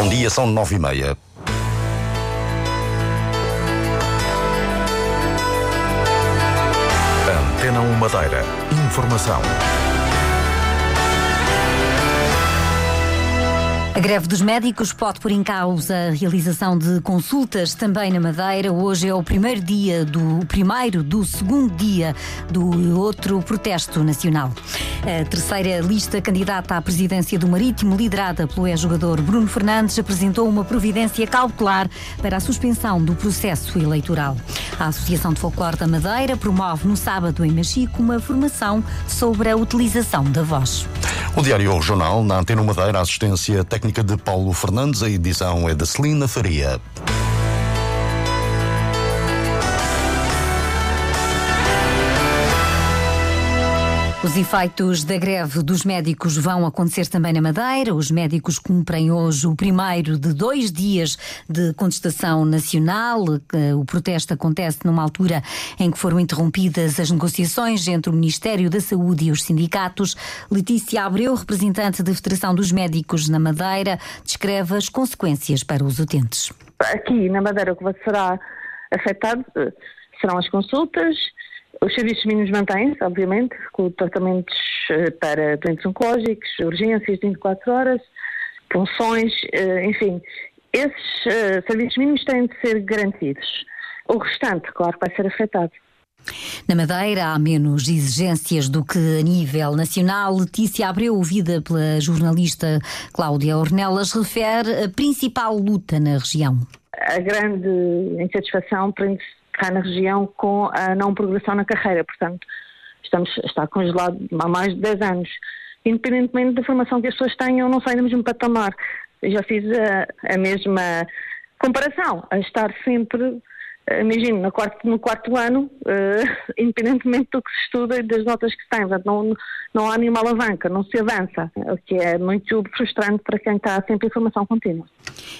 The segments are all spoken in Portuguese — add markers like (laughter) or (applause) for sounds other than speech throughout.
Bom dia, são nove e meia. Antena 1 Madeira. Informação. A greve dos médicos pode pôr em causa a realização de consultas também na Madeira. Hoje é o primeiro dia do primeiro do segundo dia do outro protesto nacional. A terceira lista candidata à presidência do Marítimo, liderada pelo ex-jogador Bruno Fernandes, apresentou uma providência cautelar para a suspensão do processo eleitoral. A Associação de Folclore da Madeira promove no sábado em Machico uma formação sobre a utilização da voz. O Diário Regional, na Antena Madeira, assistência técnica de Paulo Fernandes, a edição é de Celina Faria. Os efeitos da greve dos médicos vão acontecer também na Madeira. Os médicos cumprem hoje o primeiro de dois dias de contestação nacional. O protesto acontece numa altura em que foram interrompidas as negociações entre o Ministério da Saúde e os sindicatos. Letícia Abreu, representante da Federação dos Médicos na Madeira, descreve as consequências para os utentes. Aqui na Madeira o que será afetado eh, serão as consultas, os serviços mínimos mantêm-se, obviamente, com tratamentos eh, para doentes oncológicos, urgências de 24 horas, punções, eh, enfim. Esses uh, serviços mínimos têm de ser garantidos. O restante, claro, vai ser afetado. Na Madeira há menos exigências do que a nível nacional. Letícia Abreu, ouvida pela jornalista Cláudia Ornelas, refere a principal luta na região. A grande insatisfação prende-se cá na região com a não progressão na carreira. Portanto, estamos, está congelado há mais de 10 anos. Independentemente da formação que as pessoas tenham, não saem no mesmo patamar. Eu já fiz a, a mesma comparação, a estar sempre imagino, no quarto, no quarto ano, uh, (laughs) independentemente do que se estuda e das notas que se tem, não, não há nenhuma alavanca, não se avança, o que é muito frustrante para quem está sempre em formação contínua.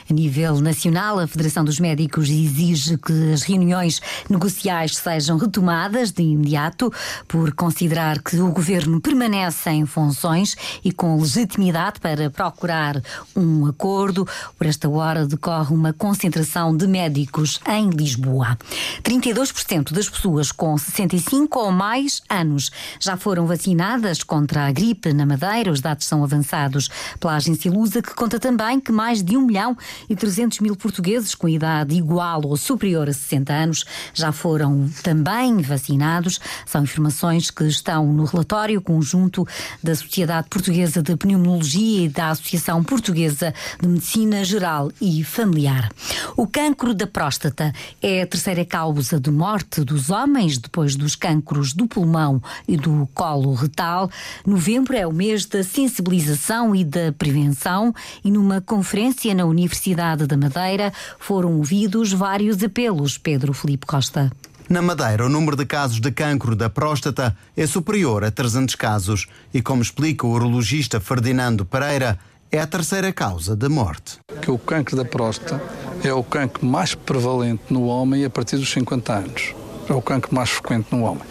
A nível nacional, a Federação dos Médicos exige que as reuniões negociais sejam retomadas de imediato, por considerar que o governo permanece em funções e com legitimidade para procurar um acordo. Por esta hora decorre uma concentração de médicos em Lisboa. Lisboa. 32% das pessoas com 65 ou mais anos já foram vacinadas contra a gripe na Madeira. Os dados são avançados pela agência Lusa, que conta também que mais de 1 milhão e 300 mil portugueses com idade igual ou superior a 60 anos já foram também vacinados. São informações que estão no relatório conjunto da Sociedade Portuguesa de Pneumologia e da Associação Portuguesa de Medicina Geral e Familiar. O cancro da próstata é terceira causa de morte dos homens depois dos cancros do pulmão e do colo retal. Novembro é o mês da sensibilização e da prevenção e numa conferência na Universidade da Madeira foram ouvidos vários apelos. Pedro Felipe Costa. Na Madeira, o número de casos de cancro da próstata é superior a 300 casos e, como explica o urologista Ferdinando Pereira, é a terceira causa de morte. Que o cancro da próstata é o cancro mais prevalente no homem a partir dos 50 anos. É o cancro mais frequente no homem.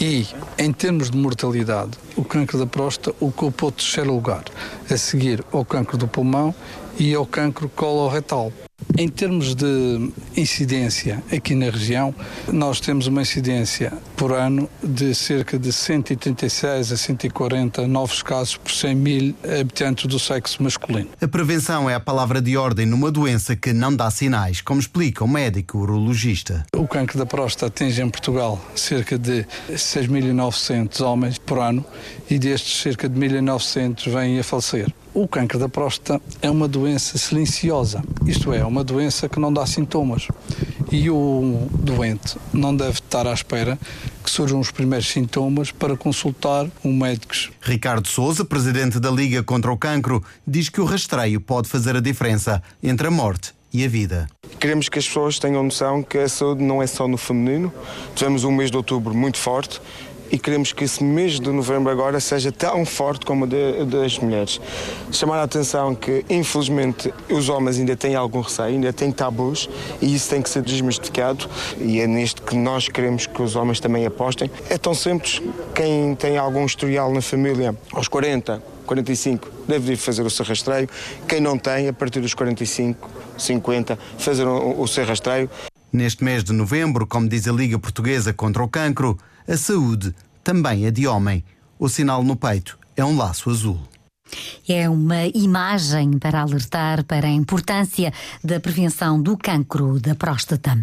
E, em termos de mortalidade, o cancro da próstata ocupou o terceiro lugar, a seguir ao cancro do pulmão e ao cancro coloretal. Em termos de incidência aqui na região, nós temos uma incidência por ano de cerca de 136 a 140 novos casos por 100 mil habitantes do sexo masculino. A prevenção é a palavra de ordem numa doença que não dá sinais, como explica o médico urologista. O cancro da próstata atinge em Portugal cerca de 6.900 homens por ano e destes cerca de 1.900 vêm a falecer. O câncer da próstata é uma doença silenciosa, isto é, uma doença que não dá sintomas. E o doente não deve estar à espera que surjam os primeiros sintomas para consultar um médico. Ricardo Souza, presidente da Liga contra o Cancro, diz que o rastreio pode fazer a diferença entre a morte e a vida. Queremos que as pessoas tenham noção que a saúde não é só no feminino. Tivemos um mês de outubro muito forte e queremos que esse mês de novembro agora seja tão forte como o das mulheres. Chamar a atenção que, infelizmente, os homens ainda têm algum receio, ainda têm tabus e isso tem que ser desmistificado e é nisto que nós queremos que os homens também apostem. É tão simples, quem tem algum historial na família, aos 40, 45, deve fazer o seu rastreio. Quem não tem, a partir dos 45, 50, fazer o, o seu rastreio. Neste mês de novembro, como diz a Liga Portuguesa contra o Cancro, a saúde também é de homem. O sinal no peito é um laço azul. É uma imagem para alertar para a importância da prevenção do cancro da próstata.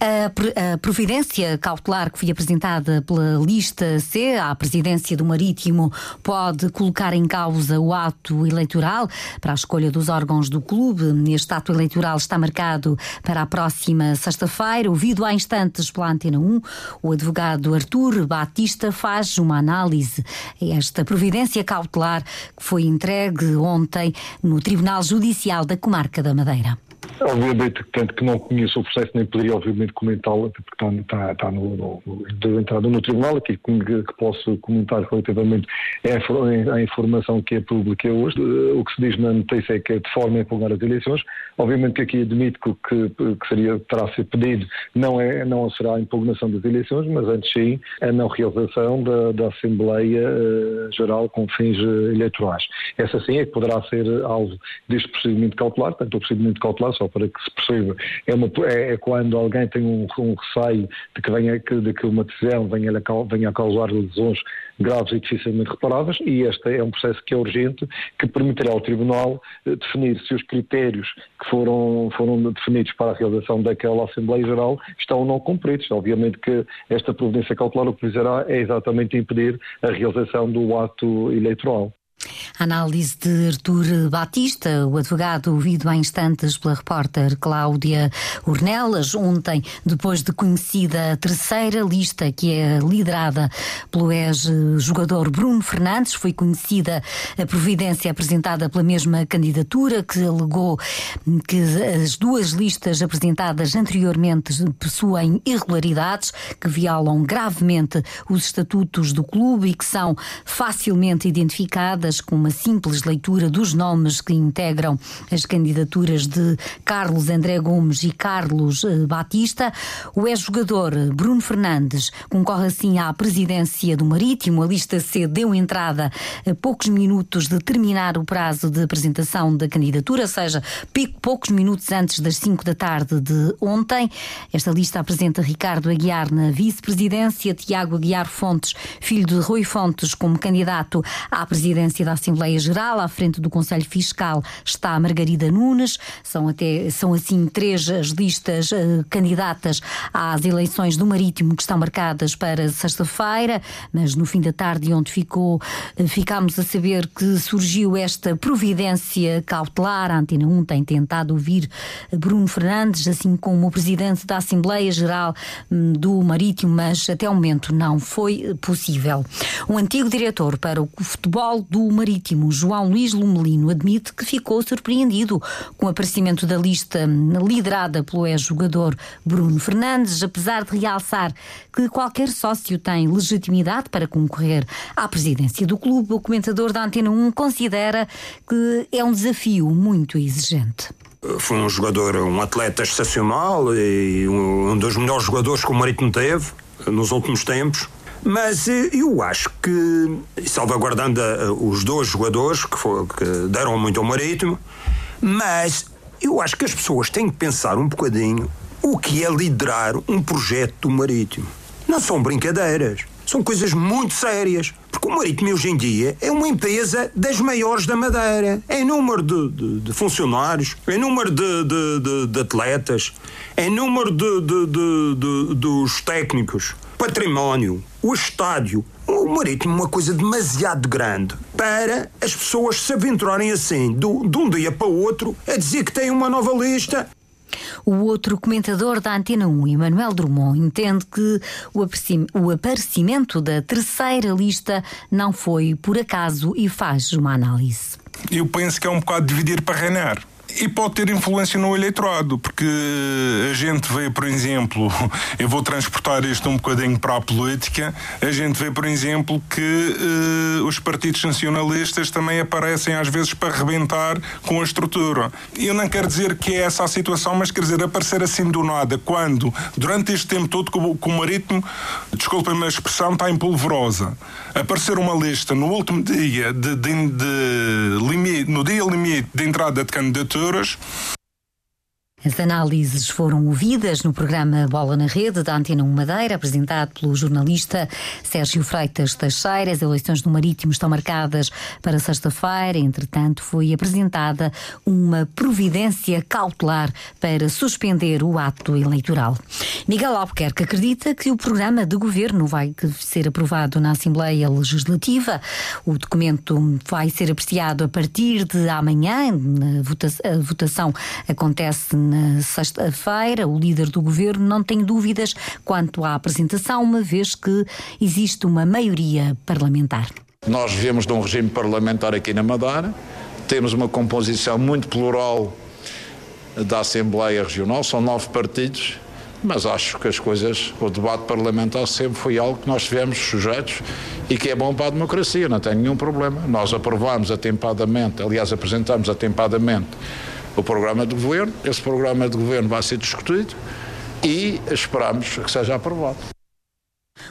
A, providência cautelar que foi apresentada pela lista C à presidência do Marítimo pode colocar em causa o ato eleitoral para a escolha dos órgãos do clube. Este ato eleitoral está marcado para a próxima sexta-feira. Ouvido há instantes pela Antena 1, o advogado Artur Batista faz uma análise esta providência cautelar que foi foi entregue ontem no Tribunal Judicial da Comarca da Madeira. Obviamente, tanto que não conheço o processo, nem poderia, obviamente, comentá-lo, porque está, está, está no, no, no, entrada no tribunal, aqui que, que posso comentar relativamente à informação que é pública hoje. Eh, o que se diz na notícia é que é de forma a impugnar as eleições. Obviamente que aqui admito que, que seria, terá a ser pedido, não, é, não será a impugnação das eleições, mas antes sim a não realização da, da Assembleia uh, Geral com fins uh, eleitorais. Essa sim é que poderá ser alvo deste procedimento cautelar, portanto, o procedimento cautelar, só para que se perceba, é, uma, é, é quando alguém tem um, um, receio de que, venha, que, de que uma decisão venha a, venha a causar lesões graves e dificilmente reparáveis, e este é um processo que é urgente, que permitirá ao Tribunal eh, definir se os critérios que foram, foram definidos para a realização daquela Assembleia Geral estão ou não cumpridos. Obviamente que esta providência cautelar o que fizerá é exatamente impedir a realização do ato eleitoral. Análise de Artur Batista, o advogado ouvido há instantes pela repórter Cláudia Ornelas, ontem, depois de conhecida a terceira lista que é liderada pelo ex-jogador Bruno Fernandes, foi conhecida a providência apresentada pela mesma candidatura que alegou que as duas listas apresentadas anteriormente possuem irregularidades que violam gravemente os estatutos do clube e que são facilmente identificadas com uma simples leitura dos nomes que integram as candidaturas de Carlos André Gomes e Carlos eh, Batista. O ex-jogador Bruno Fernandes concorre assim à presidência do Marítimo. A lista C deu entrada a poucos minutos de terminar o prazo de apresentação da candidatura, ou seja, poucos minutos antes das 5 da tarde de ontem. Esta lista apresenta Ricardo Aguiar na vice-presidência, Tiago Aguiar Fontes, filho de Rui Fontes, como candidato à presidência da Assembleia Assembleia Geral, à frente do Conselho Fiscal está Margarida Nunes, são, até, são assim três as listas uh, candidatas às eleições do Marítimo que estão marcadas para sexta-feira, mas no fim da tarde onde ficou, uh, ficámos a saber que surgiu esta providência cautelar, a Antena 1 tem tentado ouvir Bruno Fernandes, assim como o Presidente da Assembleia Geral um, do Marítimo, mas até o momento não foi possível. O antigo diretor para o futebol do Marítimo último, João Luís Lumelino admite que ficou surpreendido com o aparecimento da lista liderada pelo ex-jogador Bruno Fernandes, apesar de realçar que qualquer sócio tem legitimidade para concorrer à presidência do clube. O comentador da Antena 1 considera que é um desafio muito exigente. Foi um jogador, um atleta excepcional e um dos melhores jogadores que o Marítimo teve nos últimos tempos mas eh, eu acho que, salvaguardando eh, os dois jogadores que, foi, que deram muito ao Marítimo, mas eu acho que as pessoas têm que pensar um bocadinho o que é liderar um projeto do Marítimo. Não são brincadeiras, são coisas muito sérias. Porque o Marítimo hoje em dia é uma empresa das maiores da Madeira. Em número de, de, de funcionários, em número de, de, atletas, em número dos técnicos património, o estádio, o Marítimo uma coisa demasiado grande para as pessoas se aventurarem assim, do, de um dia para o outro, a dizer que tem uma nova lista. O outro comentador da Antena 1, Emmanuel Drummond, entende que o aparecimento da terceira lista não foi por acaso e faz uma análise. Eu penso que é um bocado dividir para reinar. E pode ter influência no eleitorado, porque a gente vê, por exemplo, (laughs) eu vou transportar isto um bocadinho para a política, a gente vê, por exemplo, que uh, os partidos nacionalistas também aparecem às vezes para rebentar com a estrutura. Eu não quero dizer que é essa a situação, mas quer dizer, aparecer assim do nada, quando, durante este tempo todo, com o marítimo, desculpem-me a expressão, está em polvorosa, aparecer uma lista no último dia de, de, de limite, no dia limite de entrada de candidaturas as análises foram ouvidas no programa Bola na Rede da Antena 1 Madeira, apresentado pelo jornalista Sérgio Freitas Teixeira. As eleições no Marítimo estão marcadas para sexta-feira. Entretanto, foi apresentada uma providência cautelar para suspender o ato eleitoral. Miguel Albuquerque acredita que o programa de governo vai ser aprovado na Assembleia Legislativa. O documento vai ser apreciado a partir de amanhã. A votação acontece na sexta-feira, o líder do governo não tem dúvidas quanto à apresentação, uma vez que existe uma maioria parlamentar. Nós vivemos de um regime parlamentar aqui na Madeira, temos uma composição muito plural da Assembleia Regional, são nove partidos, mas acho que as coisas, o debate parlamentar sempre foi algo que nós tivemos sujeitos e que é bom para a democracia, não tem nenhum problema. Nós aprovamos atempadamente, aliás, apresentamos atempadamente o programa de governo. Esse programa de governo vai ser discutido e esperamos que seja aprovado.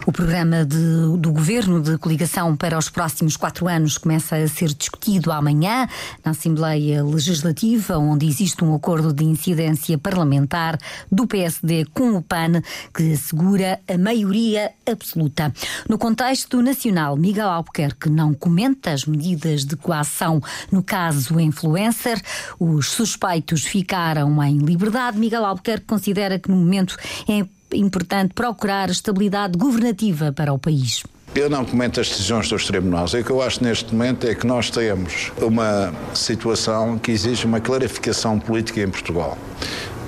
O programa de, do Governo de Coligação para os próximos quatro anos começa a ser discutido amanhã na Assembleia Legislativa, onde existe um acordo de incidência parlamentar do PSD com o PAN, que assegura a maioria absoluta. No contexto nacional, Miguel Albuquerque não comenta as medidas de coação no caso influencer. Os suspeitos ficaram em liberdade. Miguel Albuquerque considera que no momento é importante procurar estabilidade governativa para o país. Eu não comento as decisões dos tribunais. O que eu acho neste momento é que nós temos uma situação que exige uma clarificação política em Portugal.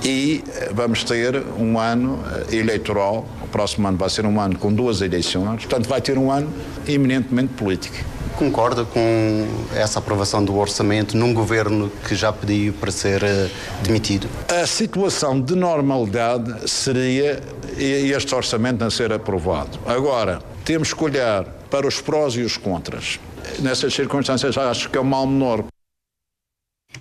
E eh, vamos ter um ano eh, eleitoral, o próximo ano vai ser um ano com duas eleições, portanto, vai ter um ano eminentemente político concorda com essa aprovação do orçamento num governo que já pediu para ser eh, demitido? A situação de normalidade seria este orçamento não ser aprovado. Agora, temos que olhar para os prós e os contras. Nessas circunstâncias, acho que é o mal menor.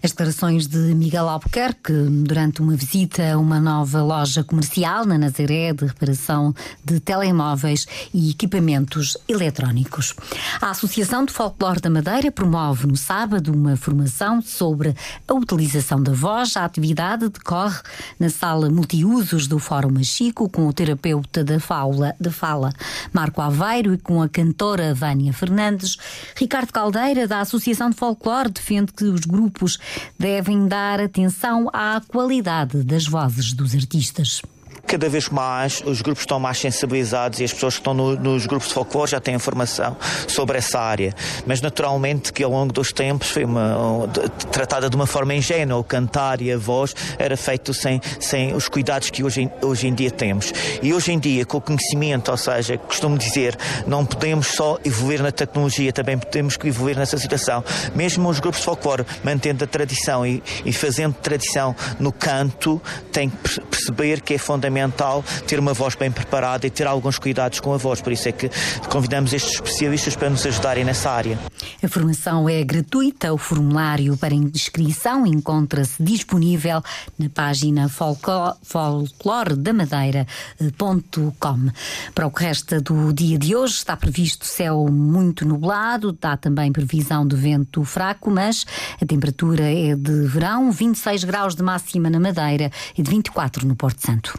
As declarações de Miguel Albuquerque durante uma visita a uma nova loja comercial na Nazaré de reparação de telemóveis e equipamentos eletrónicos. A Associação de Folclore da Madeira promove no sábado uma formação sobre a utilização da voz. A atividade decorre na sala multiusos do Fórum Machico com o terapeuta da fala, de fala Marco Aveiro e com a cantora Vânia Fernandes. Ricardo Caldeira, da Associação de Folclore, defende que os grupos devem dar atenção à qualidade das vozes dos artistas cada vez mais os grupos estão mais sensibilizados e as pessoas que estão no, nos grupos de folclore já têm informação sobre essa área. Mas naturalmente que ao longo dos tempos foi uma, tratada de uma forma ingênua. O cantar e a voz era feito sem, sem os cuidados que hoje, hoje em dia temos. E hoje em dia, com o conhecimento, ou seja, costumo dizer, não podemos só evoluir na tecnologia, também temos que evoluir nessa situação. Mesmo os grupos de folclore, mantendo a tradição e, e fazendo tradição no canto, têm que perceber que é fundamental ter uma voz bem preparada e ter alguns cuidados com a voz. Por isso é que convidamos estes especialistas para nos ajudarem nessa área. A formação é gratuita. O formulário para inscrição encontra-se disponível na página folcloredamadeira.com. Para o que resta do dia de hoje, está previsto céu muito nublado, dá também previsão de vento fraco, mas a temperatura é de verão, 26 graus de máxima na Madeira e de 24 no Porto Santo.